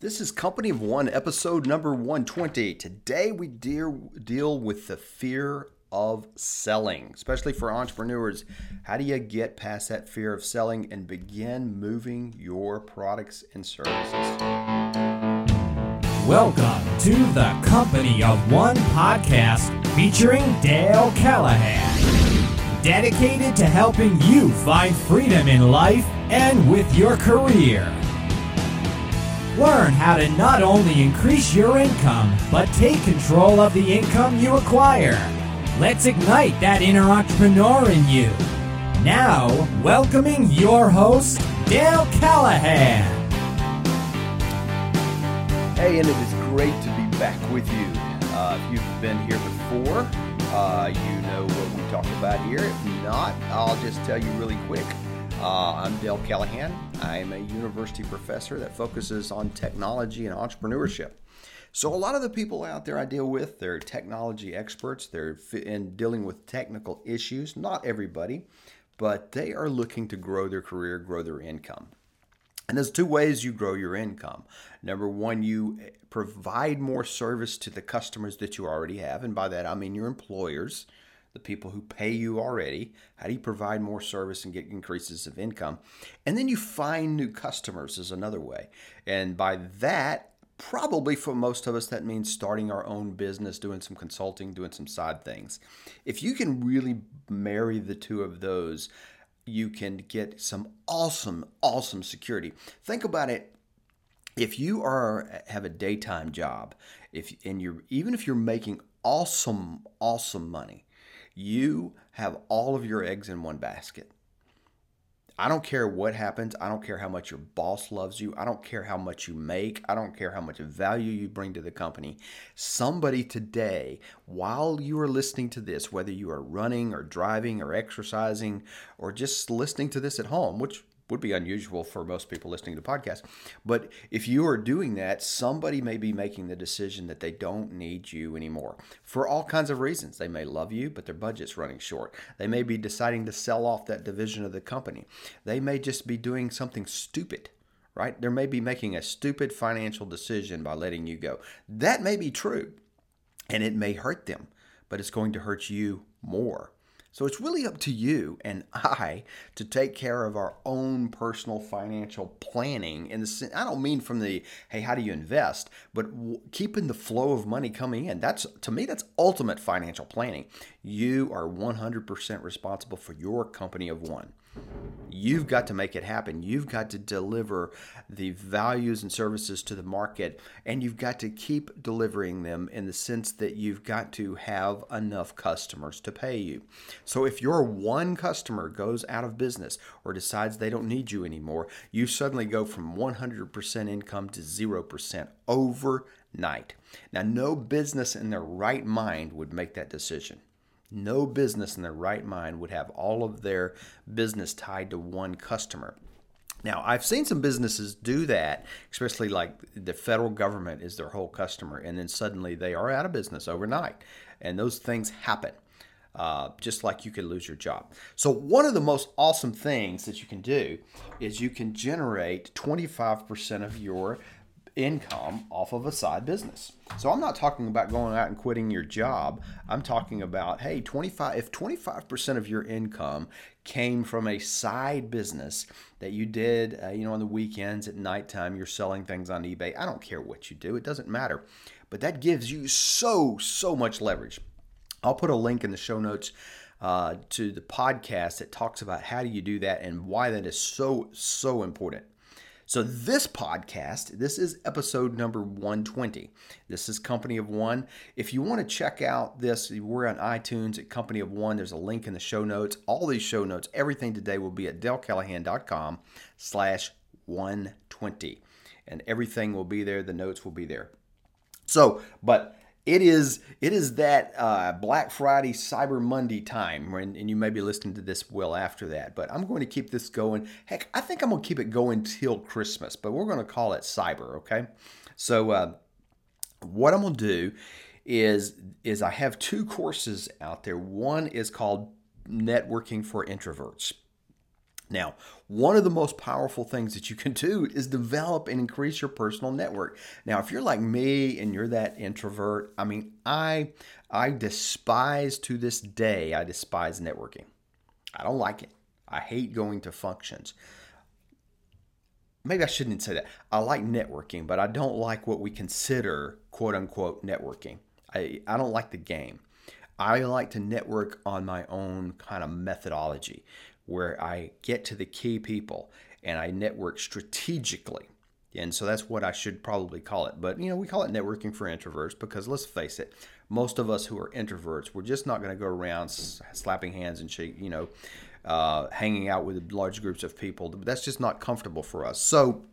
This is Company of One, episode number 120. Today we deal, deal with the fear of selling, especially for entrepreneurs. How do you get past that fear of selling and begin moving your products and services? Welcome to the Company of One podcast featuring Dale Callahan. Dedicated to helping you find freedom in life and with your career. Learn how to not only increase your income, but take control of the income you acquire. Let's ignite that inner entrepreneur in you. Now, welcoming your host, Dale Callahan. Hey, and it is great to be back with you. Uh, if you've been here before, uh, you know what we talk about here. If not, I'll just tell you really quick. Uh, I'm Dale Callahan. I'm a university professor that focuses on technology and entrepreneurship. So, a lot of the people out there I deal with, they're technology experts. They're in dealing with technical issues. Not everybody, but they are looking to grow their career, grow their income. And there's two ways you grow your income. Number one, you provide more service to the customers that you already have. And by that, I mean your employers, the people who pay you already. How do you provide more service and get increases of income? And then you find new customers, is another way. And by that, probably for most of us, that means starting our own business, doing some consulting, doing some side things. If you can really marry the two of those, you can get some awesome, awesome security. Think about it. If you are have a daytime job, if and you're even if you're making awesome, awesome money, you have all of your eggs in one basket. I don't care what happens. I don't care how much your boss loves you. I don't care how much you make. I don't care how much value you bring to the company. Somebody today, while you are listening to this, whether you are running or driving or exercising or just listening to this at home, which would be unusual for most people listening to podcasts. But if you are doing that, somebody may be making the decision that they don't need you anymore for all kinds of reasons. They may love you, but their budget's running short. They may be deciding to sell off that division of the company. They may just be doing something stupid. Right? They may be making a stupid financial decision by letting you go. That may be true, and it may hurt them, but it's going to hurt you more so it's really up to you and I to take care of our own personal financial planning. And I don't mean from the hey, how do you invest, but keeping the flow of money coming in. That's to me, that's ultimate financial planning. You are 100% responsible for your company of one. You've got to make it happen. You've got to deliver the values and services to the market, and you've got to keep delivering them in the sense that you've got to have enough customers to pay you. So if your one customer goes out of business or decides they don't need you anymore, you suddenly go from 100% income to 0% overnight. Now, no business in their right mind would make that decision. No business in their right mind would have all of their business tied to one customer. Now, I've seen some businesses do that, especially like the federal government is their whole customer, and then suddenly they are out of business overnight. And those things happen, uh, just like you could lose your job. So, one of the most awesome things that you can do is you can generate 25% of your income off of a side business. So I'm not talking about going out and quitting your job. I'm talking about hey, 25 if 25% of your income came from a side business that you did, uh, you know, on the weekends at nighttime, you're selling things on eBay. I don't care what you do, it doesn't matter. But that gives you so so much leverage. I'll put a link in the show notes uh, to the podcast that talks about how do you do that and why that is so so important. So, this podcast, this is episode number 120. This is Company of One. If you want to check out this, we're on iTunes at Company of One. There's a link in the show notes. All these show notes, everything today will be at dalecallahan.com slash 120. And everything will be there. The notes will be there. So, but it is it is that uh, Black Friday, Cyber Monday time, when, and you may be listening to this well after that. But I'm going to keep this going. Heck, I think I'm going to keep it going till Christmas, but we're going to call it Cyber. Okay, so uh, what I'm going to do is is I have two courses out there. One is called Networking for Introverts. Now, one of the most powerful things that you can do is develop and increase your personal network. Now, if you're like me and you're that introvert, I mean, I I despise to this day, I despise networking. I don't like it. I hate going to functions. Maybe I shouldn't say that. I like networking, but I don't like what we consider quote unquote networking. I, I don't like the game. I like to network on my own kind of methodology where I get to the key people and I network strategically. And so that's what I should probably call it. But, you know, we call it networking for introverts because let's face it, most of us who are introverts, we're just not going to go around slapping hands and shake, you know, uh, hanging out with large groups of people. That's just not comfortable for us. So,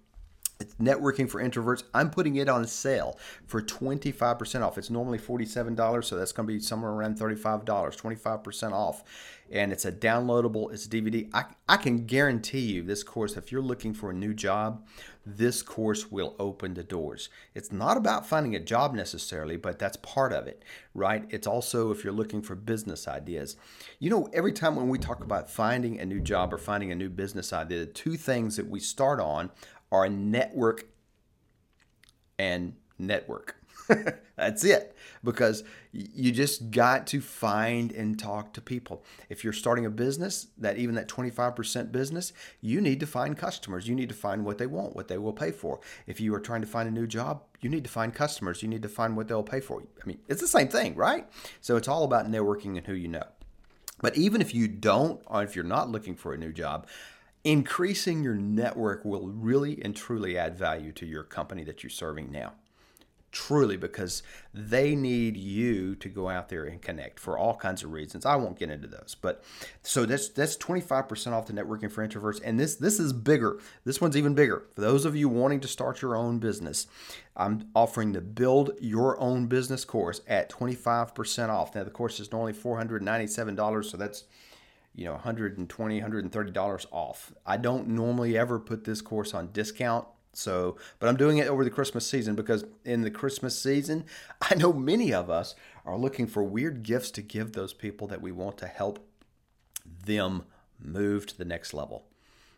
it's networking for introverts. I'm putting it on sale for 25% off. It's normally $47, so that's going to be somewhere around $35, 25% off. And it's a downloadable, it's a DVD. I, I can guarantee you this course, if you're looking for a new job, this course will open the doors. It's not about finding a job necessarily, but that's part of it, right? It's also if you're looking for business ideas. You know, every time when we talk about finding a new job or finding a new business idea, the two things that we start on are network and network. That's it. Because you just got to find and talk to people. If you're starting a business, that even that 25% business, you need to find customers. You need to find what they want, what they will pay for. If you are trying to find a new job, you need to find customers. You need to find what they'll pay for. I mean, it's the same thing, right? So it's all about networking and who you know. But even if you don't, or if you're not looking for a new job, increasing your network will really and truly add value to your company that you're serving now truly because they need you to go out there and connect for all kinds of reasons. I won't get into those. But so that's that's 25% off the networking for introverts and this this is bigger. This one's even bigger. For those of you wanting to start your own business, I'm offering the build your own business course at 25% off. Now the course is normally $497, so that's you know 120 $130 off. I don't normally ever put this course on discount so, but I'm doing it over the Christmas season because in the Christmas season, I know many of us are looking for weird gifts to give those people that we want to help them move to the next level.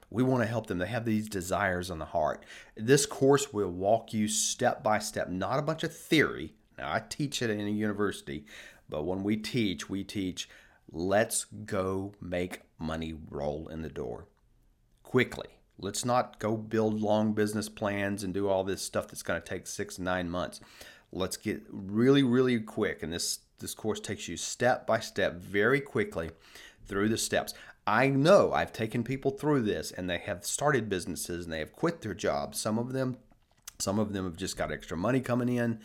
We want to help them. They have these desires on the heart. This course will walk you step by step, not a bunch of theory. Now, I teach it in a university, but when we teach, we teach let's go make money roll in the door quickly Let's not go build long business plans and do all this stuff that's going to take six, nine months. Let's get really, really quick. And this, this course takes you step by step very quickly through the steps. I know I've taken people through this and they have started businesses and they have quit their jobs. Some of them, some of them have just got extra money coming in.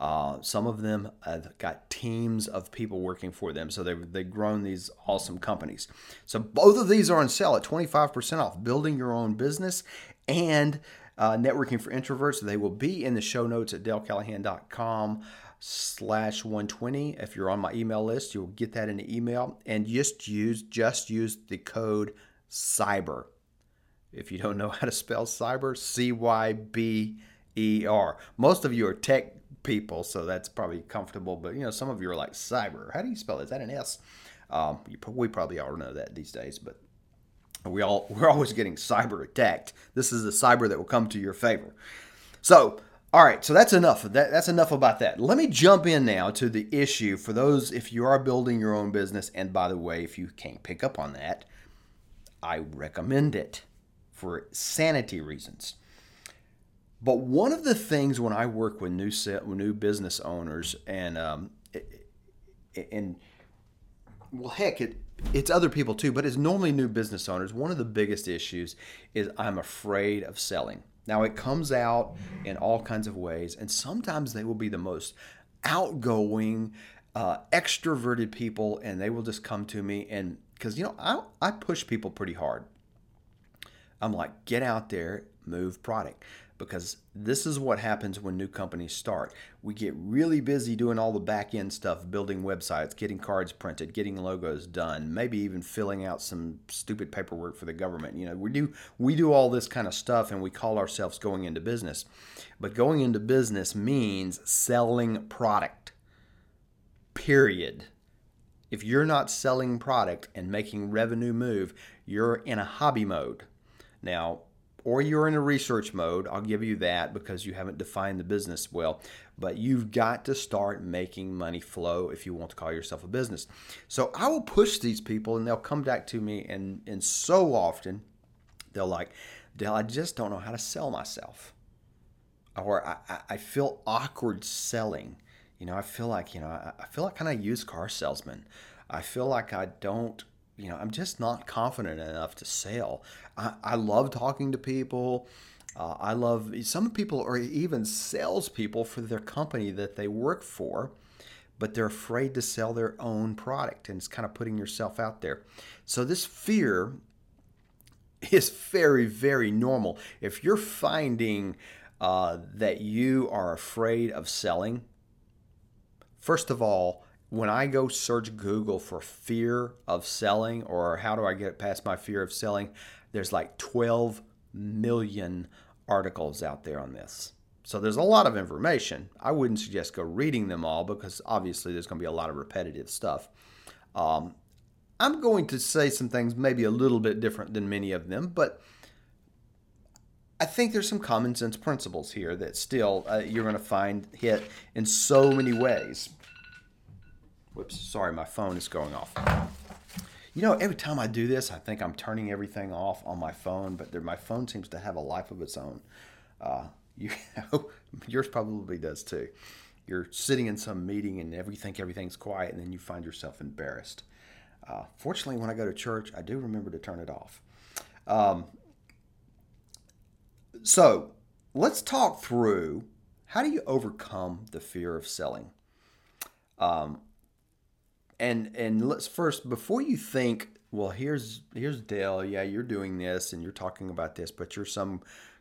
Uh, some of them have got teams of people working for them. So they've, they've grown these awesome companies. So both of these are on sale at 25% off. Building your own business and uh, networking for introverts. They will be in the show notes at dalecallahan.com slash 120. If you're on my email list, you'll get that in the email. And just use just use the code CYBER. If you don't know how to spell cyber, C Y B E R. Most of you are tech people, so that's probably comfortable. But you know, some of you are like cyber. How do you spell it? Is that an S? Um, we probably all know that these days, but we all we're always getting cyber attacked. This is the cyber that will come to your favor. So, all right, so that's enough. That, that's enough about that. Let me jump in now to the issue for those if you are building your own business. And by the way, if you can't pick up on that, I recommend it for sanity reasons. But one of the things when I work with new set, new business owners, and um, and well, heck, it it's other people too, but it's normally new business owners. One of the biggest issues is I'm afraid of selling. Now it comes out in all kinds of ways, and sometimes they will be the most outgoing, uh, extroverted people, and they will just come to me and because you know I I push people pretty hard. I'm like, get out there, move product because this is what happens when new companies start. We get really busy doing all the back end stuff, building websites, getting cards printed, getting logos done, maybe even filling out some stupid paperwork for the government. You know, we do we do all this kind of stuff and we call ourselves going into business. But going into business means selling product. Period. If you're not selling product and making revenue move, you're in a hobby mode. Now, or you're in a research mode. I'll give you that because you haven't defined the business well. But you've got to start making money flow if you want to call yourself a business. So I will push these people and they'll come back to me and and so often they'll like, Dale, I just don't know how to sell myself. Or I, I feel awkward selling. You know, I feel like, you know, I feel like kind of used car salesman. I feel like I don't you know, I'm just not confident enough to sell. I, I love talking to people. Uh, I love some people are even salespeople for their company that they work for, but they're afraid to sell their own product, and it's kind of putting yourself out there. So this fear is very, very normal. If you're finding uh, that you are afraid of selling, first of all, when I go search Google for fear of selling or how do I get past my fear of selling, there's like 12 million articles out there on this. So there's a lot of information. I wouldn't suggest go reading them all because obviously there's going to be a lot of repetitive stuff. Um, I'm going to say some things maybe a little bit different than many of them, but I think there's some common sense principles here that still uh, you're going to find hit in so many ways. Whoops, sorry, my phone is going off. You know, every time I do this, I think I'm turning everything off on my phone, but my phone seems to have a life of its own. Uh, you know, yours probably does too. You're sitting in some meeting and everything everything's quiet, and then you find yourself embarrassed. Uh, fortunately, when I go to church, I do remember to turn it off. Um, so let's talk through how do you overcome the fear of selling. Um, and and let's first before you think well here's here's dale. Yeah you're doing this and you're talking about this but you're some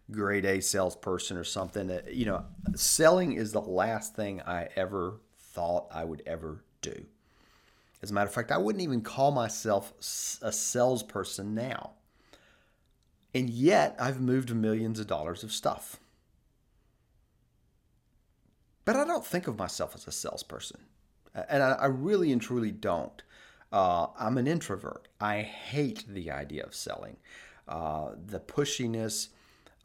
grade a salesperson or something. That you know selling is the last thing i ever thought i would ever do. As a matter of fact i wouldn't even call myself a salesperson now. And yet i've moved millions of dollars of stuff. But i don't think of myself as a salesperson and I, I really and truly don't. Uh, I'm an introvert. I hate the idea of selling, uh, the pushiness.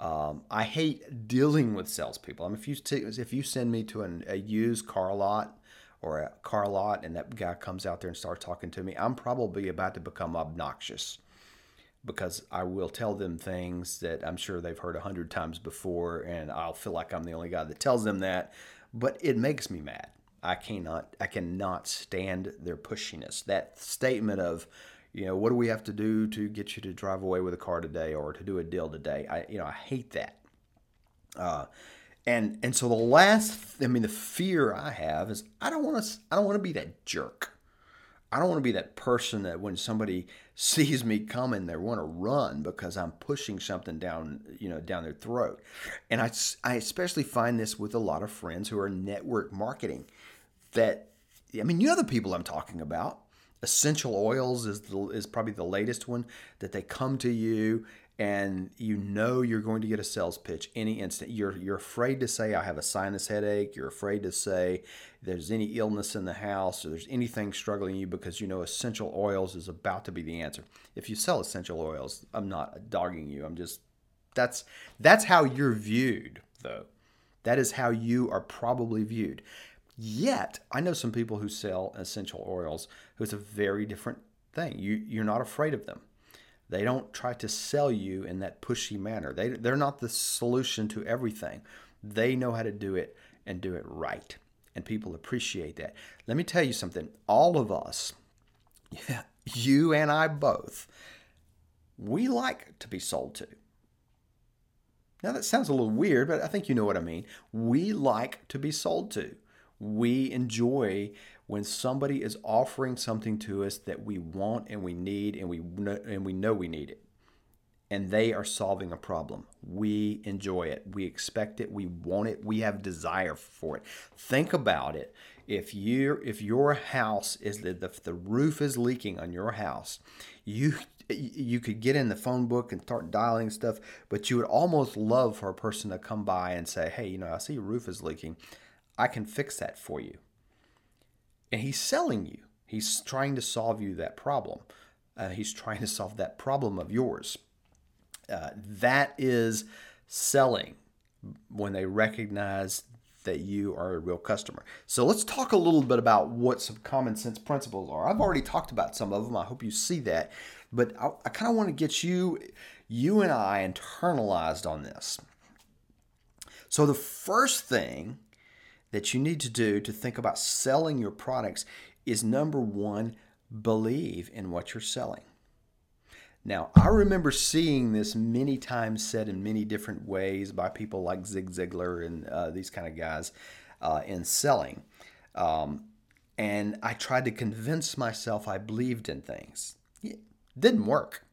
Um, I hate dealing with salespeople. I mean, if you t- if you send me to an, a used car lot or a car lot, and that guy comes out there and starts talking to me, I'm probably about to become obnoxious because I will tell them things that I'm sure they've heard a hundred times before, and I'll feel like I'm the only guy that tells them that. But it makes me mad. I cannot I cannot stand their pushiness. That statement of, you know, what do we have to do to get you to drive away with a car today or to do a deal today? I you know I hate that. Uh, and and so the last I mean the fear I have is I don't want to I don't want to be that jerk. I don't want to be that person that when somebody sees me coming, they want to run because I'm pushing something down, you know, down their throat. And I, I especially find this with a lot of friends who are network marketing that I mean, you know the people I'm talking about. Essential oils is the, is probably the latest one that they come to you and you know you're going to get a sales pitch any instant. You're you're afraid to say I have a sinus headache. You're afraid to say there's any illness in the house or there's anything struggling you because you know essential oils is about to be the answer. If you sell essential oils, I'm not dogging you. I'm just that's that's how you're viewed though. That is how you are probably viewed. Yet, I know some people who sell essential oils who it's a very different thing. You you're not afraid of them. They don't try to sell you in that pushy manner. They they're not the solution to everything. They know how to do it and do it right. And people appreciate that. Let me tell you something. All of us, yeah, you and I both, we like to be sold to. Now that sounds a little weird, but I think you know what I mean. We like to be sold to we enjoy when somebody is offering something to us that we want and we need and we know, and we know we need it. And they are solving a problem. We enjoy it. We expect it. We want it. We have desire for it. Think about it. If you if your house is the, the, the roof is leaking on your house you you could get in the phone book and start dialing stuff but you would almost love for a person to come by and say hey you know i see your roof is leaking I can fix that for you. And he's selling you. He's trying to solve you that problem. Uh, he's trying to solve that problem of yours. Uh, that is selling when they recognize that you are a real customer. So let's talk a little bit about what some common sense principles are. I've already talked about some of them. I hope you see that, but I, I kind of want to get you, you and I, internalized on this. So the first thing that you need to do to think about selling your products is number one, believe in what you're selling. Now, I remember seeing this many times said in many different ways by people like Zig Ziglar and uh, these kind of guys uh, in selling. Um, and I tried to convince myself I believed in things. It didn't work.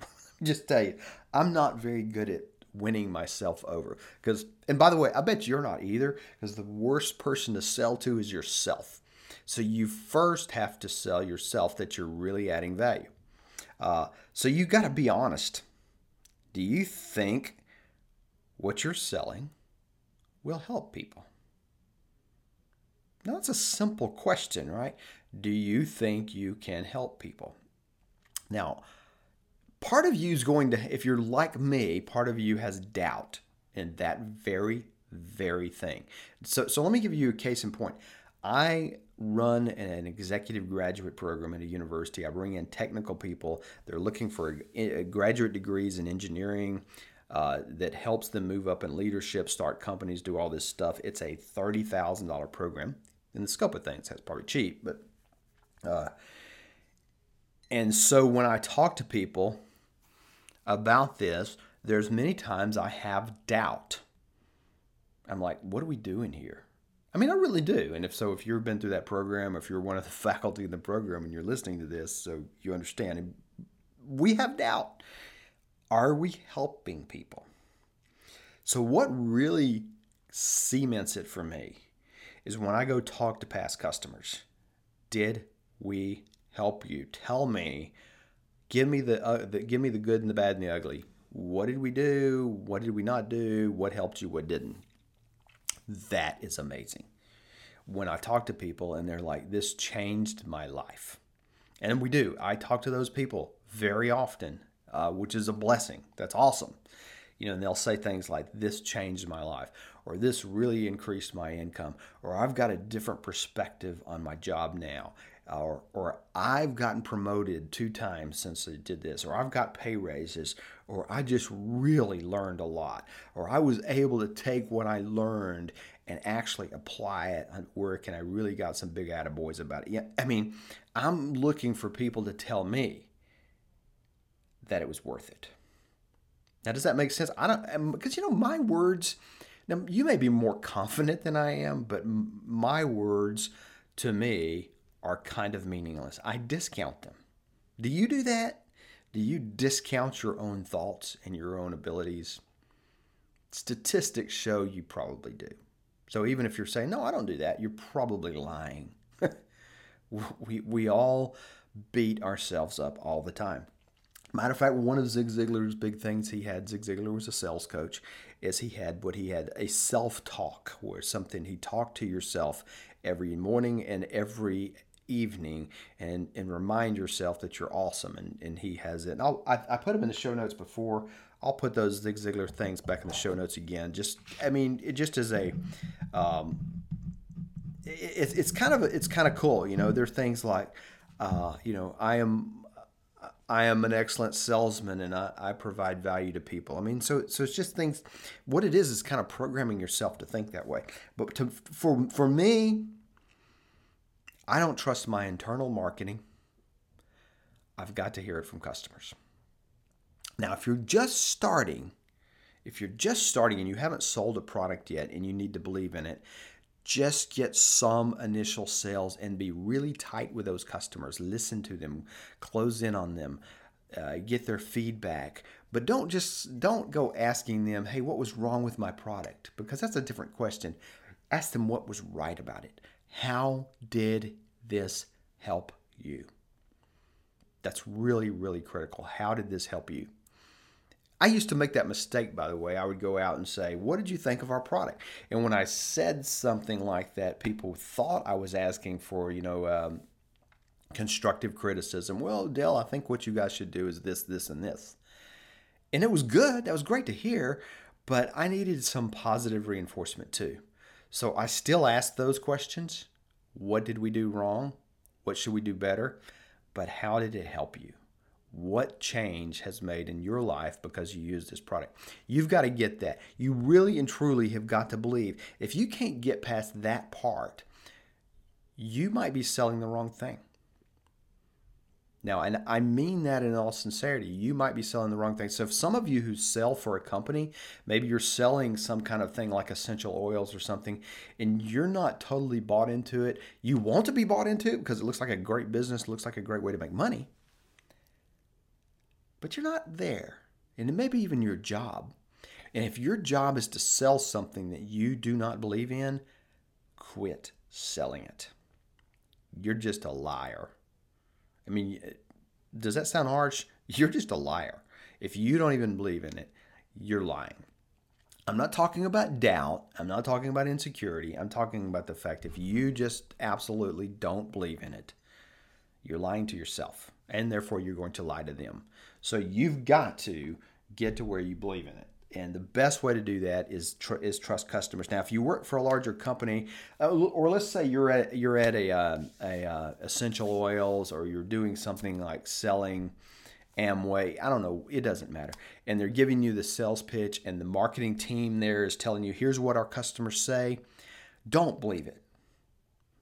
Just tell you, I'm not very good at winning myself over. Because, and by the way, I bet you're not either, because the worst person to sell to is yourself. So you first have to sell yourself that you're really adding value. Uh, so you got to be honest. Do you think what you're selling will help people? Now, that's a simple question, right? Do you think you can help people? Now, part of you is going to, if you're like me, part of you has doubt in that very, very thing. So, so let me give you a case in point. I run an executive graduate program at a university. I bring in technical people. They're looking for graduate degrees in engineering uh, that helps them move up in leadership, start companies, do all this stuff. It's a $30,000 program. In the scope of things, that's probably cheap, but. Uh, and so when I talk to people about this, there's many times I have doubt. I'm like, what are we doing here? I mean, I really do. And if so, if you've been through that program, if you're one of the faculty in the program and you're listening to this, so you understand, we have doubt. Are we helping people? So, what really cements it for me is when I go talk to past customers. Did we help you? Tell me. Give me the, uh, the give me the good and the bad and the ugly. What did we do? What did we not do? What helped you? What didn't? That is amazing. When I talk to people and they're like, this changed my life. And we do. I talk to those people very often, uh, which is a blessing. That's awesome. You know, and they'll say things like, this changed my life, or this really increased my income, or I've got a different perspective on my job now, or, or I've gotten promoted two times since I did this, or I've got pay raises, or I just really learned a lot, or I was able to take what I learned and actually apply it at work, and I really got some big attaboys about it. Yeah, I mean, I'm looking for people to tell me that it was worth it. Now, does that make sense? I don't, um, because you know, my words. Now, you may be more confident than I am, but my words to me are kind of meaningless. I discount them. Do you do that? Do you discount your own thoughts and your own abilities? Statistics show you probably do. So even if you're saying, no, I don't do that, you're probably lying. we, we all beat ourselves up all the time. Matter of fact, one of Zig Ziglar's big things he had, Zig Ziglar was a sales coach, is he had what he had a self talk, where something he talked to yourself every morning and every evening and and remind yourself that you're awesome and, and he has it and I'll, I, I put them in the show notes before I'll put those Zig Ziglar things back in the show notes again just I mean it just as a um, it, it's kind of it's kind of cool you know there's things like uh, you know I am I am an excellent salesman and I, I provide value to people. I mean, so so it's just things. What it is is kind of programming yourself to think that way. But to, for for me, I don't trust my internal marketing. I've got to hear it from customers. Now, if you're just starting, if you're just starting and you haven't sold a product yet and you need to believe in it, just get some initial sales and be really tight with those customers. Listen to them, close in on them, uh, get their feedback. But don't just don't go asking them, "Hey, what was wrong with my product?" Because that's a different question. Ask them what was right about it. How did this help you? That's really, really critical. How did this help you? I used to make that mistake, by the way. I would go out and say, What did you think of our product? And when I said something like that, people thought I was asking for, you know, um, constructive criticism. Well, Dale, I think what you guys should do is this, this, and this. And it was good. That was great to hear, but I needed some positive reinforcement too. So I still ask those questions. What did we do wrong? What should we do better? But how did it help you? What change has made in your life because you use this product? You've got to get that. You really and truly have got to believe. If you can't get past that part, you might be selling the wrong thing. Now, and I mean that in all sincerity. You might be selling the wrong thing. So, if some of you who sell for a company, maybe you're selling some kind of thing like essential oils or something, and you're not totally bought into it, you want to be bought into it because it looks like a great business, looks like a great way to make money, but you're not there. And it may be even your job. And if your job is to sell something that you do not believe in, quit selling it. You're just a liar I mean, does that sound harsh? You're just a liar. If you don't even believe in it, you're lying. I'm not talking about doubt. I'm not talking about insecurity. I'm talking about the fact if you just absolutely don't believe in it, you're lying to yourself and therefore you're going to lie to them. So you've got to get to where you believe in it and the best way to do that is tr- is trust customers. Now, if you work for a larger company, uh, or let's say you're at you're at a, uh, a uh, essential oils, or you're doing something like selling Amway, I don't know, it doesn't matter, and they're giving you the sales pitch, and the marketing team there is telling you, here's what our customers say. Don't believe it.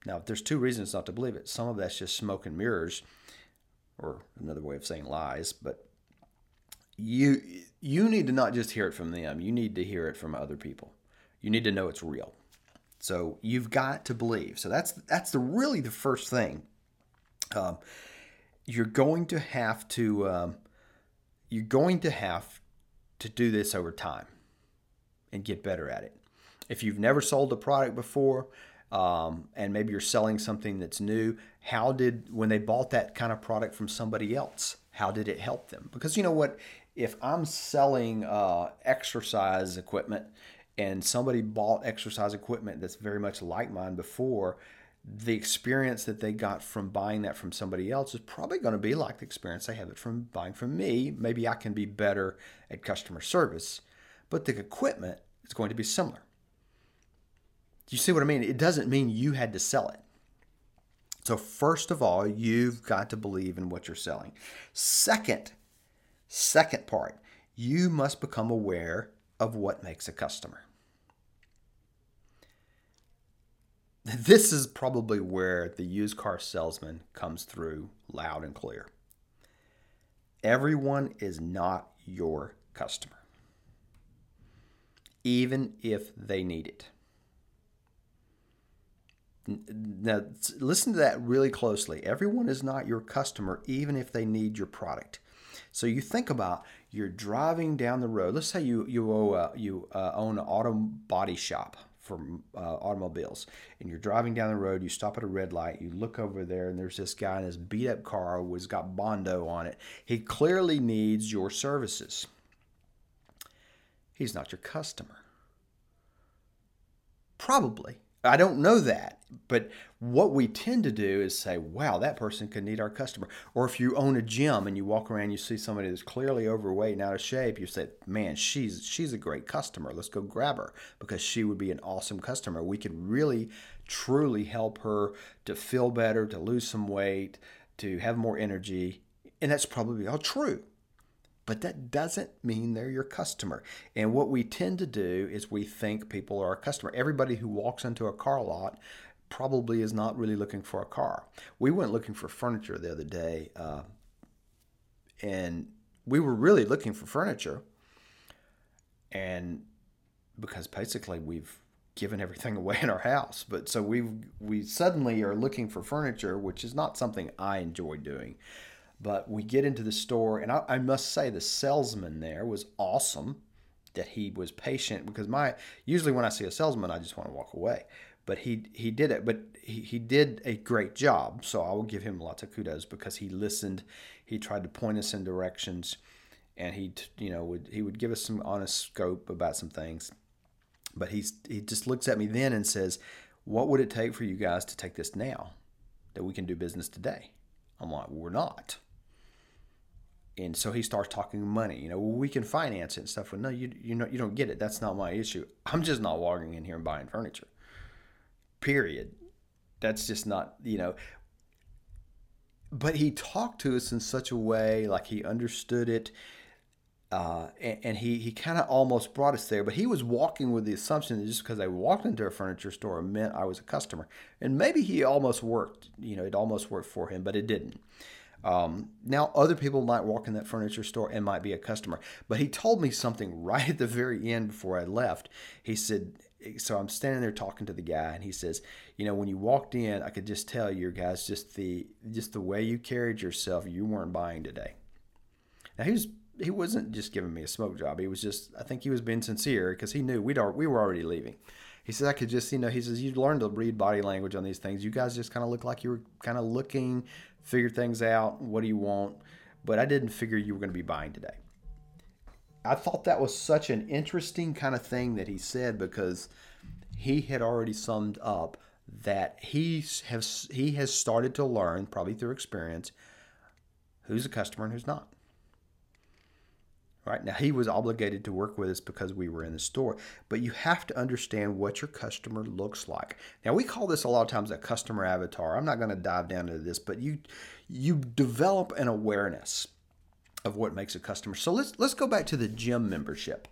Now, there's two reasons not to believe it. Some of that's just smoke and mirrors, or another way of saying lies, but you you need to not just hear it from them. You need to hear it from other people. You need to know it's real. So you've got to believe. So that's that's the really the first thing. Um, you're going to have to um, you're going to have to do this over time and get better at it. If you've never sold a product before um, and maybe you're selling something that's new how did when they bought that kind of product from somebody else how did it help them? Because you know what if I'm selling uh, exercise equipment and somebody bought exercise equipment that's very much like mine before, the experience that they got from buying that from somebody else is probably going to be like the experience they have it from buying from me. Maybe I can be better at customer service, but the equipment is going to be similar. Do you see what I mean? It doesn't mean you had to sell it. So, first of all, you've got to believe in what you're selling. Second, Second part, you must become aware of what makes a customer. This is probably where the used car salesman comes through loud and clear. Everyone is not your customer, even if they need it. Now, listen to that really closely. Everyone is not your customer, even if they need your product. So you think about you're driving down the road. Let's say you you owe, you uh, own an auto body shop for uh, automobiles, and you're driving down the road. You stop at a red light. You look over there, and there's this guy in his beat up car who's got bondo on it. He clearly needs your services. He's not your customer. Probably. I don't know that. But what we tend to do is say, wow, that person could need our customer. Or if you own a gym and you walk around, you see somebody that's clearly overweight and out of shape, you say, man, she's she's a great customer. Let's go grab her because she would be an awesome customer. We could really, truly help her to feel better, to lose some weight, to have more energy. And that's probably all true but that doesn't mean they're your customer. And what we tend to do is we think people are our customer. Everybody who walks into a car lot probably is not really looking for a car. We went looking for furniture the other day, uh, and we were really looking for furniture. And because basically we've given everything away in our house, but so we we suddenly are looking for furniture, which is not something I enjoy doing. But we get into the store, and I, I must say the salesman there was awesome. That he was patient because my usually when I see a salesman, I just want to walk away. But he he did it. But he, he did a great job. So I will give him lots of kudos because he listened. He tried to point us in directions, and he you know would he would give us some honest scope about some things. But he's he just looks at me then and says, "What would it take for you guys to take this now, that we can do business today?" I'm like, we're not. And so he starts talking money. You know, we can finance it and stuff. Well, no, you you know you don't get it. That's not my issue. I'm just not walking in here and buying furniture. Period. That's just not you know. But he talked to us in such a way like he understood it uh, and, and, he, he kind of almost brought us there, but he was walking with the assumption that just because I walked into a furniture store meant I was a customer. And maybe he almost worked, you know, it almost worked for him, but it didn't. Um, now, other people might walk in that furniture store and might be a customer, but he told me something right at the very end before I left. He said, so I'm standing there talking to the guy, and he says, "You know, when you walked in, I could just tell you guys just the just the way you carried yourself. You weren't buying today." Now he was he wasn't just giving me a smoke job. He was just I think he was being sincere because he knew we'd we were already leaving. He says I could just you know he says you learned to read body language on these things. You guys just kind of look like you were kind of looking, figure things out. What do you want? But I didn't figure you were going to be buying today. I thought that was such an interesting kind of thing that he said because he had already summed up that he has he has started to learn probably through experience who's a customer and who's not right? Now he was obligated to work with us because we were in the store but you have to understand what your customer looks like. Now we call this a lot of times a customer avatar. I'm not going to dive down into this but you you develop an awareness of what makes a customer. So let's let's go back to the gym membership.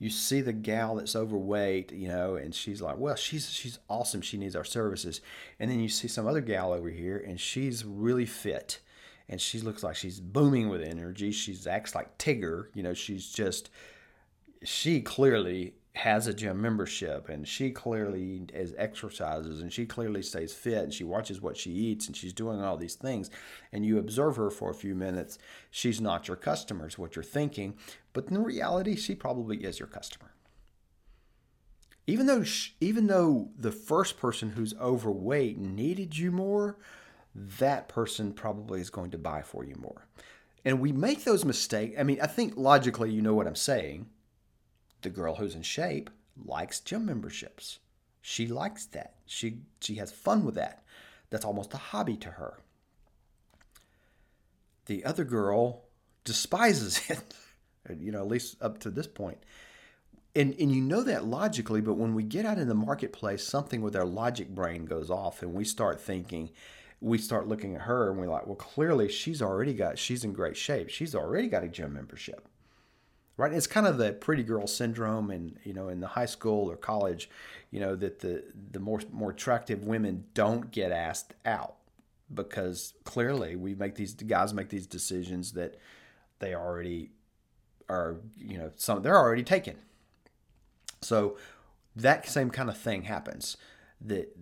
You see the gal that's overweight, you know, and she's like, well, she's she's awesome. She needs our services. And then you see some other gal over here, and she's really fit and she looks like she's booming with energy. She's acts like Tigger. You know, she's just she clearly has a gym membership and she clearly is exercises and she clearly stays fit and she watches what she eats and she's doing all these things and you observe her for a few minutes she's not your customer is what you're thinking but in reality she probably is your customer even though she, even though the first person who's overweight needed you more that person probably is going to buy for you more. And we make those mistakes. I mean, I think logically you know what I'm saying. The girl who's in shape likes gym memberships. She likes that. She she has fun with that. That's almost a hobby to her. The other girl despises it. you know, at least up to this point. And, and you know that logically, but when we get out in the marketplace, something with our logic brain goes off and we start thinking, we start looking at her and we're like, well, clearly she's already got, she's in great shape. She's already got a gym membership, right? It's kind of the pretty girl syndrome, and you know, in the high school or college, you know, that the the more more attractive women don't get asked out because clearly we make these guys make these decisions that they already are, you know, some they're already taken. So that same kind of thing happens that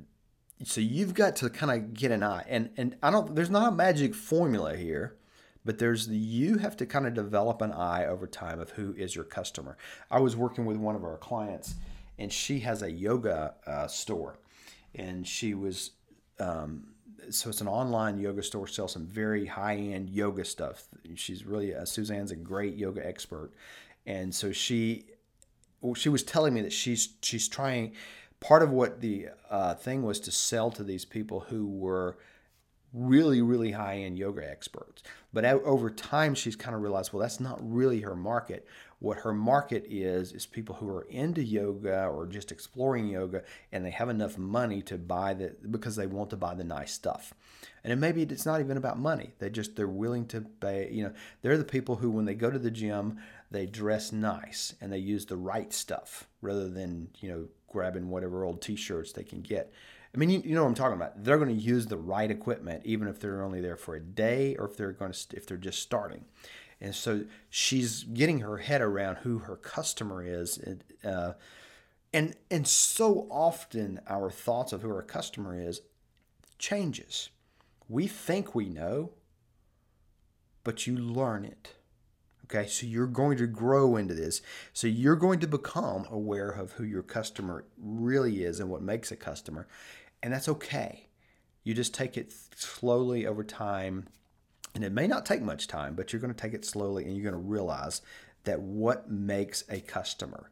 so you've got to kind of get an eye and and i don't there's not a magic formula here but there's you have to kind of develop an eye over time of who is your customer. I was working with one of our clients and she has a yoga uh, store and she was um, so it's an online yoga store sells some very high-end yoga stuff. She's really uh, suzanne's a great yoga expert and so she well, she was telling me that she's she's trying part of what the uh, thing was to sell to these people who were really, really high end yoga experts. But over time, she's kind of realized, well, that's not really her market. What her market is, is people who are into yoga or just exploring yoga and they have enough money to buy the, because they want to buy the nice stuff. And it maybe it's not even about money. They just, they're willing to pay, you know, they're the people who, when they go to the gym, they dress nice and they use the right stuff rather than, you know, grabbing whatever old t-shirts they can get. I mean, you, you know what I'm talking about. They're going to use the right equipment, even if they're only there for a day or if they're going to if they're just starting. And so she's getting her head around who her customer is, uh, and and so often our thoughts of who our customer is changes. We think we know, but you learn it. Okay, so you're going to grow into this. So you're going to become aware of who your customer really is and what makes a customer. And that's okay. You just take it slowly over time. And it may not take much time, but you're going to take it slowly and you're going to realize that what makes a customer.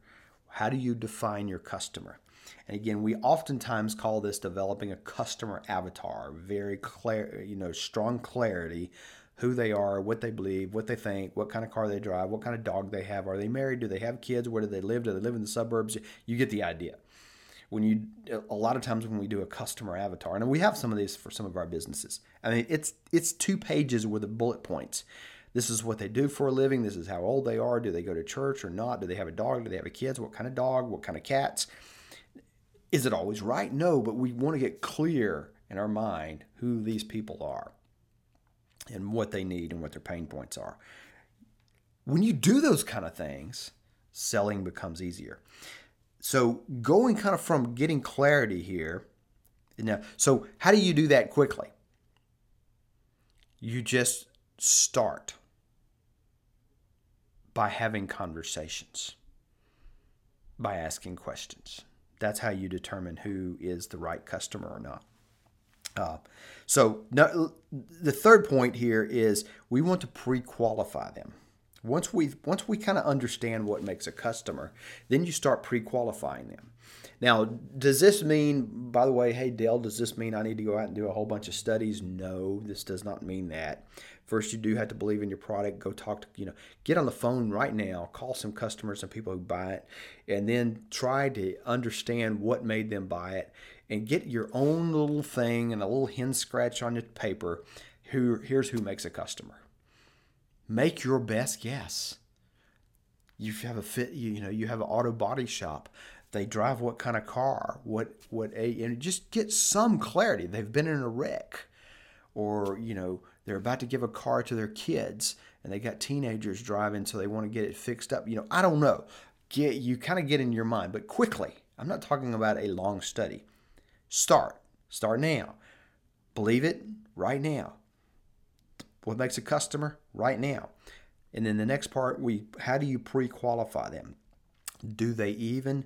How do you define your customer? And again, we oftentimes call this developing a customer avatar, very clear, you know, strong clarity who they are, what they believe, what they think, what kind of car they drive, what kind of dog they have, are they married, do they have kids, where do they live, do they live in the suburbs? You get the idea. When you, a lot of times when we do a customer avatar, and we have some of these for some of our businesses. I mean, it's it's two pages with the bullet points. This is what they do for a living. This is how old they are. Do they go to church or not? Do they have a dog? Do they have a kids? What kind of dog? What kind of cats? Is it always right? No, but we want to get clear in our mind who these people are and what they need and what their pain points are. When you do those kind of things, selling becomes easier. So going kind of from getting clarity here. Now, so how do you do that quickly? You just start by having conversations, by asking questions. That's how you determine who is the right customer or not. Uh, so the third point here is we want to pre-qualify them. Once we once we kind of understand what makes a customer, then you start pre-qualifying them. Now, does this mean, by the way, hey Dale, does this mean I need to go out and do a whole bunch of studies? No, this does not mean that. First, you do have to believe in your product. Go talk to, you know, get on the phone right now, call some customers and people who buy it, and then try to understand what made them buy it and get your own little thing and a little hen scratch on your paper. Who, here's who makes a customer. Make your best guess. You have a fit, you, know, you have an auto body shop. They drive what kind of car what what a and just get some clarity. They've been in a wreck. Or you know they're about to give a car to their kids and they got teenagers driving so they want to get it fixed up. You know i don't know. Get you kind of get in your mind but quickly. I'm not talking about a long study start start now believe it right now what makes a customer right now and then the next part we how do you pre-qualify them do they even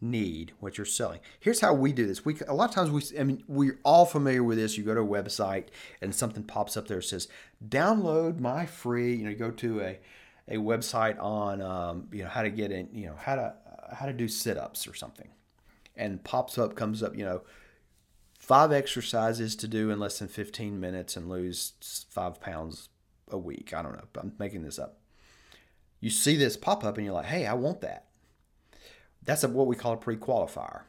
need what you're selling. Here's how we do this. We a lot of times we I mean we're all familiar with this. You go to a website and something pops up there says download my free. You know, you go to a a website on um, you know how to get in you know how to how to do sit ups or something, and pops up comes up you know five exercises to do in less than 15 minutes and lose five pounds a week. I don't know. I'm making this up. You see this pop up and you're like, hey, I want that that's a, what we call a pre-qualifier.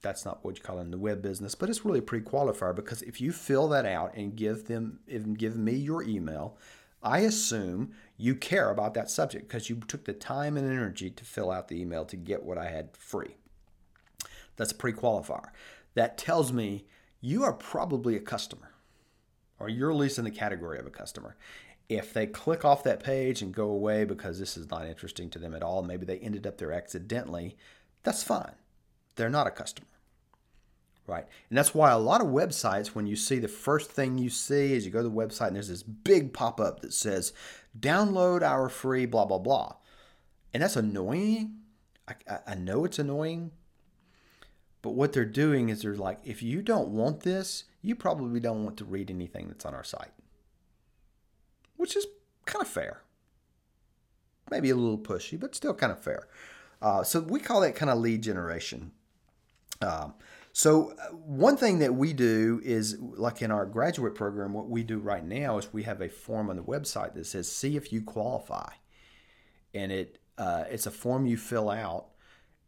That's not what you call it in the web business, but it's really a pre-qualifier because if you fill that out and give them, give me your email, I assume you care about that subject because you took the time and energy to fill out the email to get what I had free. That's a pre-qualifier. That tells me you are probably a customer, or you're at least in the category of a customer. If they click off that page and go away because this is not interesting to them at all, maybe they ended up there accidentally, that's fine. They're not a customer. Right. And that's why a lot of websites, when you see the first thing you see is you go to the website and there's this big pop up that says, download our free blah, blah, blah. And that's annoying. I, I know it's annoying. But what they're doing is they're like, if you don't want this, you probably don't want to read anything that's on our site which is kind of fair. Maybe a little pushy, but still kind of fair. Uh, so we call that kind of lead generation. Um, so uh, one thing that we do is, like in our graduate program, what we do right now is we have a form on the website that says "See if you qualify," and it uh, it's a form you fill out,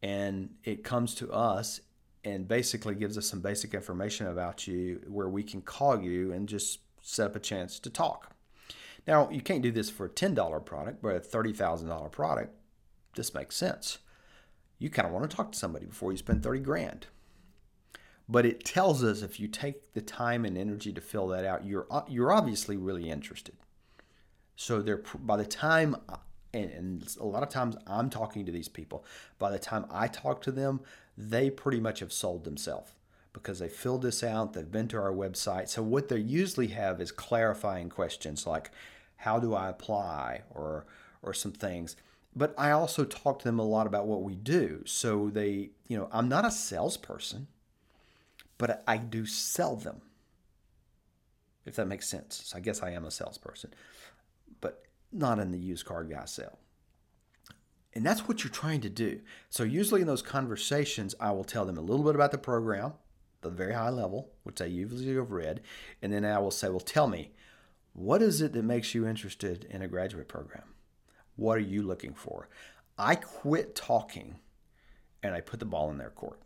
and it comes to us and basically gives us some basic information about you, where we can call you and just set up a chance to talk. Now, you can't do this for a $10 product, but a $30,000 product, this makes sense. You kind of want to talk to somebody before you spend 30 grand. But it tells us if you take the time and energy to fill that out, you're you're obviously really interested. So they're by the time uh, and, and a lot of times I'm talking to these people, by the time I talk to them, they pretty much have sold themselves because they filled this out, they've been to our website. So what they usually have is clarifying questions like how do I apply or or some things. But I also talk to them a lot about what we do. So they, you know, I'm not a salesperson, but I do sell them. If that makes sense. So I guess I am a salesperson, but not in the used car guy sale. And that's what you're trying to do. So, usually in those conversations, I will tell them a little bit about the program, the very high level, which they usually have read. And then I will say, Well, tell me, what is it that makes you interested in a graduate program? What are you looking for? I quit talking and I put the ball in their court,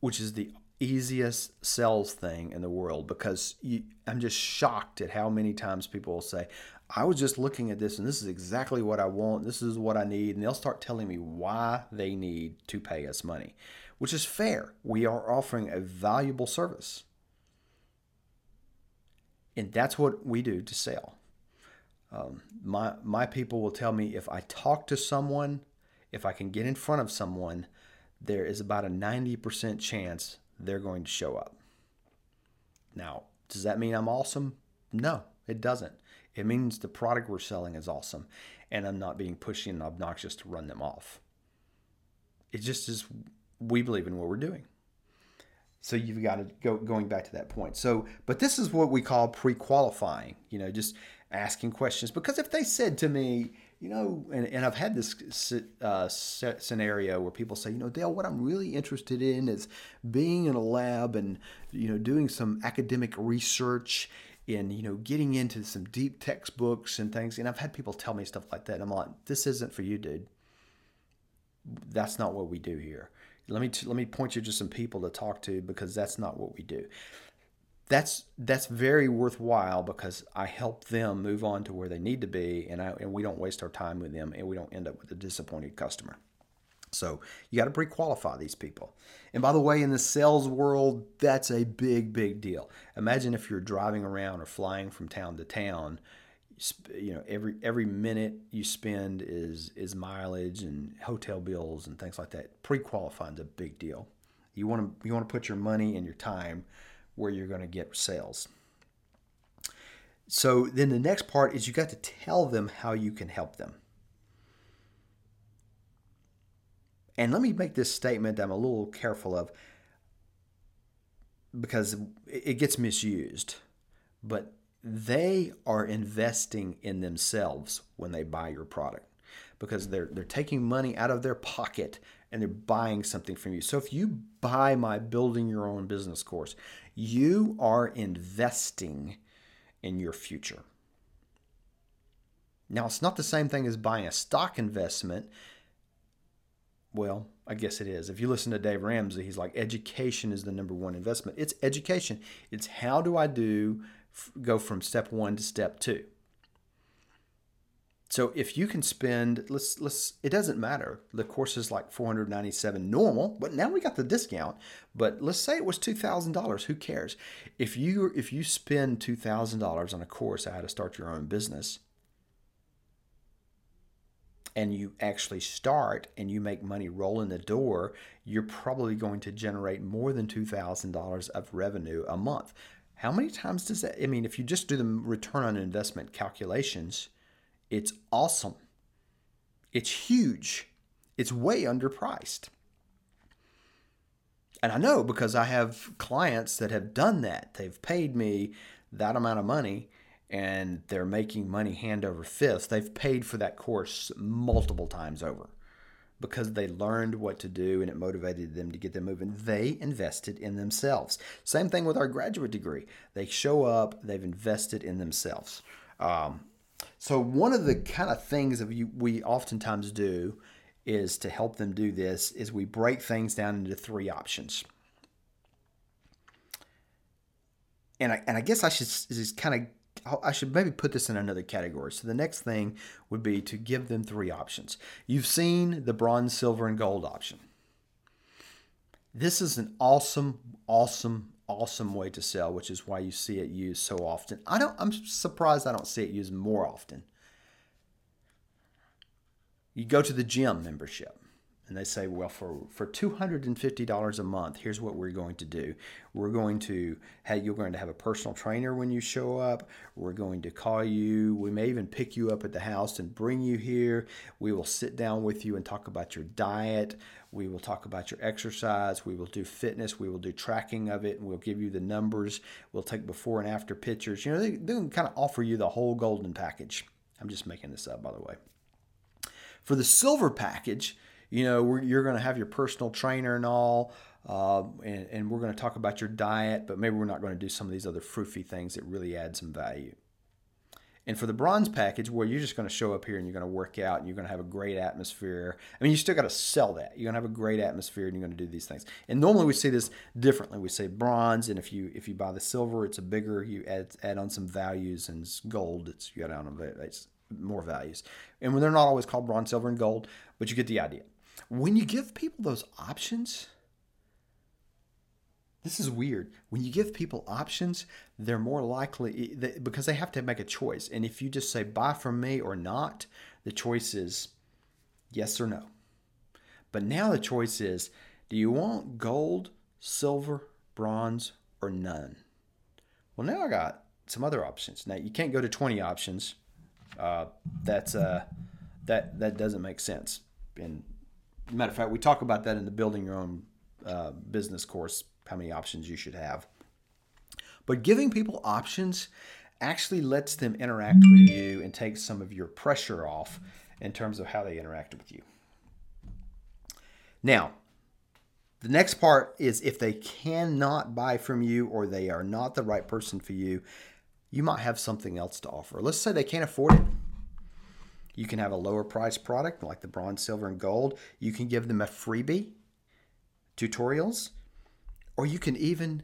which is the easiest sales thing in the world because you, I'm just shocked at how many times people will say, I was just looking at this and this is exactly what I want. This is what I need. And they'll start telling me why they need to pay us money, which is fair. We are offering a valuable service. And that's what we do to sell. Um, my, my people will tell me if I talk to someone, if I can get in front of someone, there is about a 90% chance they're going to show up. Now, does that mean I'm awesome? No, it doesn't. It means the product we're selling is awesome and I'm not being pushy and obnoxious to run them off. It just is, we believe in what we're doing. So you've got to go going back to that point. So, but this is what we call pre-qualifying. You know, just asking questions because if they said to me, you know, and, and I've had this uh, scenario where people say, you know, Dale, what I'm really interested in is being in a lab and, you know, doing some academic research in, you know, getting into some deep textbooks and things. And I've had people tell me stuff like that. And I'm like, this isn't for you, dude. That's not what we do here. Let me, let me point you to some people to talk to because that's not what we do that's that's very worthwhile because I help them move on to where they need to be, and I, and we don't waste our time with them, and we don't end up with a disappointed customer. So you got to pre-qualify these people. And by the way, in the sales world, that's a big, big deal. Imagine if you're driving around or flying from town to town. You know, every every minute you spend is is mileage and hotel bills and things like that. Pre-qualifying is a big deal. You want to you want to put your money and your time where you're going to get sales. So then the next part is you got to tell them how you can help them. And let me make this statement I'm a little careful of because it gets misused. But they are investing in themselves when they buy your product because they're they're taking money out of their pocket and they're buying something from you. So if you buy my building your own business course, you are investing in your future. Now, it's not the same thing as buying a stock investment. Well, I guess it is. If you listen to Dave Ramsey, he's like, education is the number one investment. It's education. It's how do I do go from step one to step two. So if you can spend, let's let's, it doesn't matter. The course is like 497 normal, but now we got the discount. But let's say it was two thousand dollars. Who cares? If you if you spend two thousand dollars on a course how to start your own business, and you actually start and you make money roll in the door, you're probably going to generate more than two thousand dollars of revenue a month. How many times does that? I mean, if you just do the return on investment calculations it's awesome. It's huge. It's way underpriced. And I know because I have clients that have done that. They've paid me that amount of money and they're making money hand over fist. They've paid for that course multiple times over because they learned what to do and it motivated them to get them moving. They invested in themselves. Same thing with our graduate degree. They show up, they've invested in themselves. Um, so one of the kind of things that we, we oftentimes do is to help them do this is we break things down into three options. And I, and I guess I should just kind of I should maybe put this in another category. So the next thing would be to give them three options. You've seen the bronze, silver, and gold option. This is an awesome, awesome, awesome way to sell, which is why you see it used so often. I don't I'm surprised I don't see it used more often. You go to the gym membership and they say, well, for, for $250 a month, here's what we're going to do. We're going to, hey, you're going to have a personal trainer when you show up. We're going to call you. We may even pick you up at the house and bring you here. We will sit down with you and talk about your diet. We will talk about your exercise. We will do fitness. We will do tracking of it. And we'll give you the numbers. We'll take before and after pictures. You know, they, they can kind of offer you the whole golden package. I'm just making this up, by the way. For the silver package, you know, you're going to have your personal trainer and all, uh, and, and we're going to talk about your diet, but maybe we're not going to do some of these other froofy things that really add some value. And for the bronze package, where you're just going to show up here and you're going to work out and you're going to have a great atmosphere. I mean, you still got to sell that. You're going to have a great atmosphere and you're going to do these things. And normally we see this differently. We say bronze, and if you if you buy the silver, it's a bigger. You add add on some values, and gold, it's you add on it's more values. And when they're not always called bronze, silver, and gold, but you get the idea. When you give people those options, this is weird. When you give people options, they're more likely because they have to make a choice. And if you just say buy from me or not, the choice is yes or no. But now the choice is do you want gold, silver, bronze, or none? Well, now I got some other options. Now you can't go to 20 options. Uh, that's uh, that that doesn't make sense. And matter of fact, we talk about that in the building your own uh, business course how many options you should have. But giving people options actually lets them interact with you and takes some of your pressure off in terms of how they interact with you. Now, the next part is if they cannot buy from you or they are not the right person for you, you might have something else to offer. Let's say they can't afford it. You can have a lower price product like the bronze, silver, and gold. You can give them a freebie, tutorials, or you can even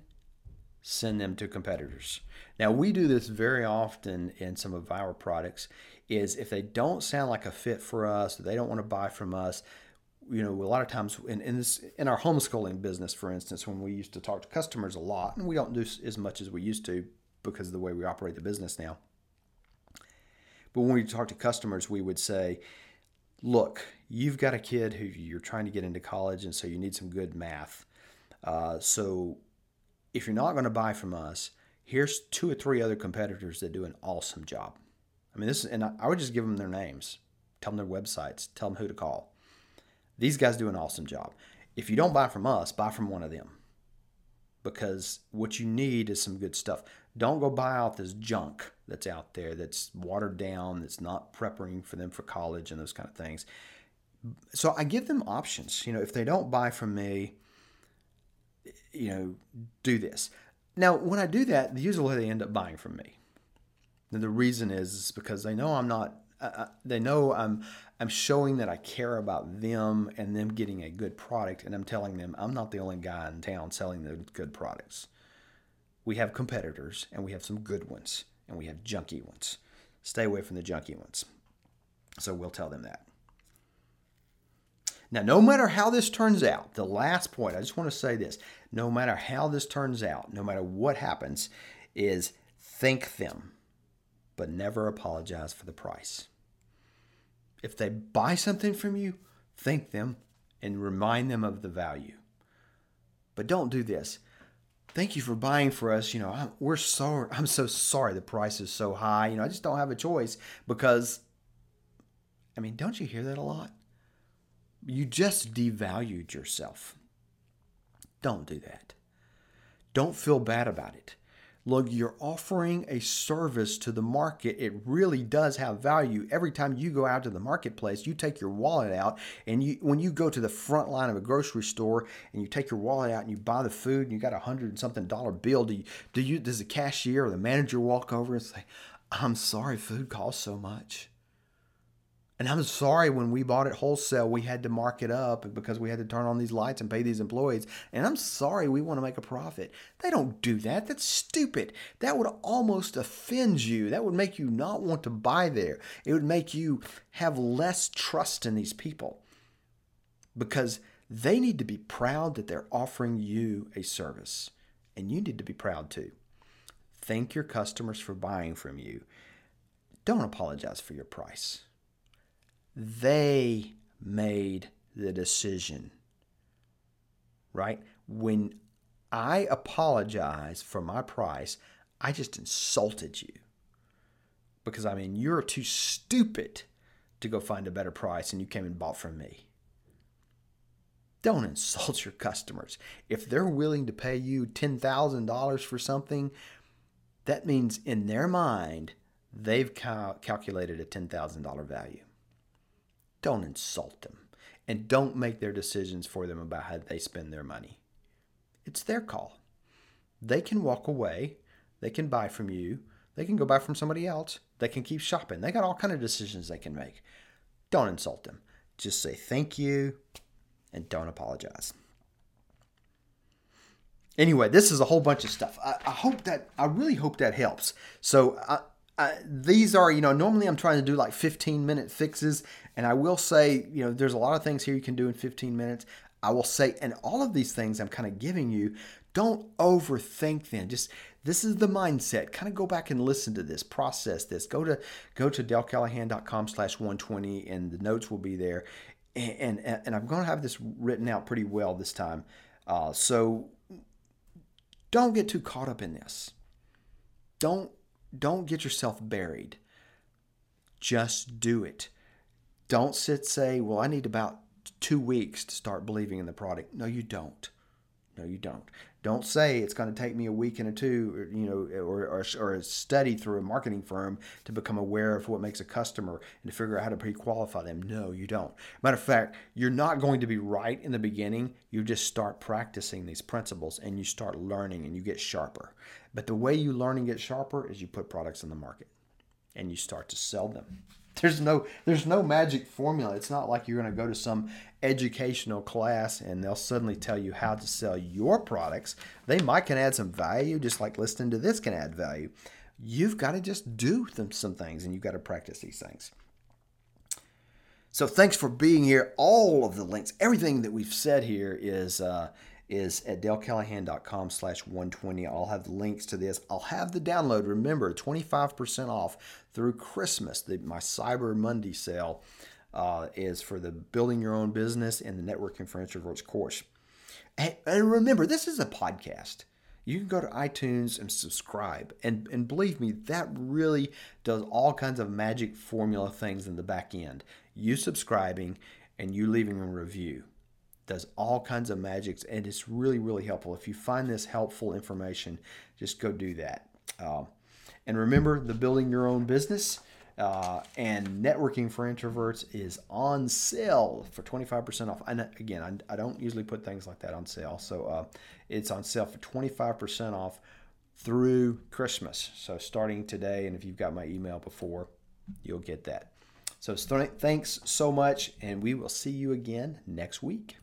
send them to competitors. Now we do this very often in some of our products is if they don't sound like a fit for us, they don't want to buy from us, you know, a lot of times in, in this in our homeschooling business, for instance, when we used to talk to customers a lot, and we don't do as much as we used to because of the way we operate the business now. But when we talk to customers, we would say, look, you've got a kid who you're trying to get into college, and so you need some good math. Uh, so if you're not going to buy from us, here's two or three other competitors that do an awesome job. I mean, this is, and I would just give them their names, tell them their websites, tell them who to call. These guys do an awesome job. If you don't buy from us, buy from one of them because what you need is some good stuff. Don't go buy out this junk that's out there that's watered down, that's not preparing for them for college and those kind of things. So I give them options. You know, if they don't buy from me, you know, do this. Now, when I do that, usually they end up buying from me. And the reason is, is because they know I'm not. Uh, they know I'm. I'm showing that I care about them and them getting a good product, and I'm telling them I'm not the only guy in town selling the good products. We have competitors, and we have some good ones, and we have junky ones. Stay away from the junky ones. So we'll tell them that. Now, no matter how this turns out, the last point, I just want to say this no matter how this turns out, no matter what happens, is thank them, but never apologize for the price. If they buy something from you, thank them and remind them of the value. But don't do this. Thank you for buying for us. You know, I'm, we're sorry. I'm so sorry the price is so high. You know, I just don't have a choice because, I mean, don't you hear that a lot? You just devalued yourself. Don't do that. Don't feel bad about it. Look, you're offering a service to the market. It really does have value. Every time you go out to the marketplace, you take your wallet out, and you when you go to the front line of a grocery store and you take your wallet out and you buy the food and you got a hundred and something dollar bill, do you, do you does the cashier or the manager walk over and say, "I'm sorry, food costs so much"? And I'm sorry when we bought it wholesale, we had to mark it up because we had to turn on these lights and pay these employees. And I'm sorry we want to make a profit. They don't do that. That's stupid. That would almost offend you. That would make you not want to buy there. It would make you have less trust in these people because they need to be proud that they're offering you a service. And you need to be proud too. Thank your customers for buying from you. Don't apologize for your price. They made the decision, right? When I apologize for my price, I just insulted you. Because, I mean, you're too stupid to go find a better price and you came and bought from me. Don't insult your customers. If they're willing to pay you $10,000 for something, that means in their mind, they've cal- calculated a $10,000 value. Don't insult them and don't make their decisions for them about how they spend their money. It's their call. They can walk away, they can buy from you, they can go buy from somebody else, they can keep shopping. They got all kind of decisions they can make. Don't insult them. Just say thank you and don't apologize. Anyway, this is a whole bunch of stuff. I, I hope that I really hope that helps. So I, I, these are, you know, normally I'm trying to do like 15 minute fixes, and I will say, you know, there's a lot of things here you can do in 15 minutes. I will say, and all of these things I'm kind of giving you, don't overthink them. Just this is the mindset. Kind of go back and listen to this, process this. Go to go to dalecallahan.com slash 120 and the notes will be there. And, and, and I'm to have this written out pretty well this time. Uh, so don't get too caught up in this. Don't don't get yourself buried. Just do it. Don't sit say, "Well, I need about 2 weeks to start believing in the product." No, you don't. No, you don't. Don't say it's going to take me a week and a two, or, you know, or, or, or, a study through a marketing firm to become aware of what makes a customer and to figure out how to pre-qualify them. No, you don't. Matter of fact, you're not going to be right in the beginning. You just start practicing these principles and you start learning and you get sharper. But the way you learn and get sharper is you put products in the market and you start to sell them. There's no there's no magic formula. It's not like you're going to go to some educational class and they'll suddenly tell you how to sell your products. They might can add some value just like listening to this can add value. You've got to just do them, some things and you've got to practice these things. So thanks for being here. All of the links, everything that we've said here is uh, is at dalecallahan.com slash 120. I'll have links to this. I'll have the download. Remember, 25% off through Christmas. The, my Cyber Monday sale uh, is for the Building Your Own Business and the Networking for Introverts course. And, and remember, this is a podcast. You can go to iTunes and subscribe. And, and believe me, that really does all kinds of magic formula things in the back end. You subscribing and you leaving a review does all kinds of magics and it's really really helpful. If you find this helpful information just go do that. Uh, and remember the building your own business uh, and networking for introverts is on sale for 25% off. And again I, I don't usually put things like that on sale. So uh, it's on sale for 25% off through christmas. So starting today and if you've got my email before you'll get that. So thanks so much and we will see you again next week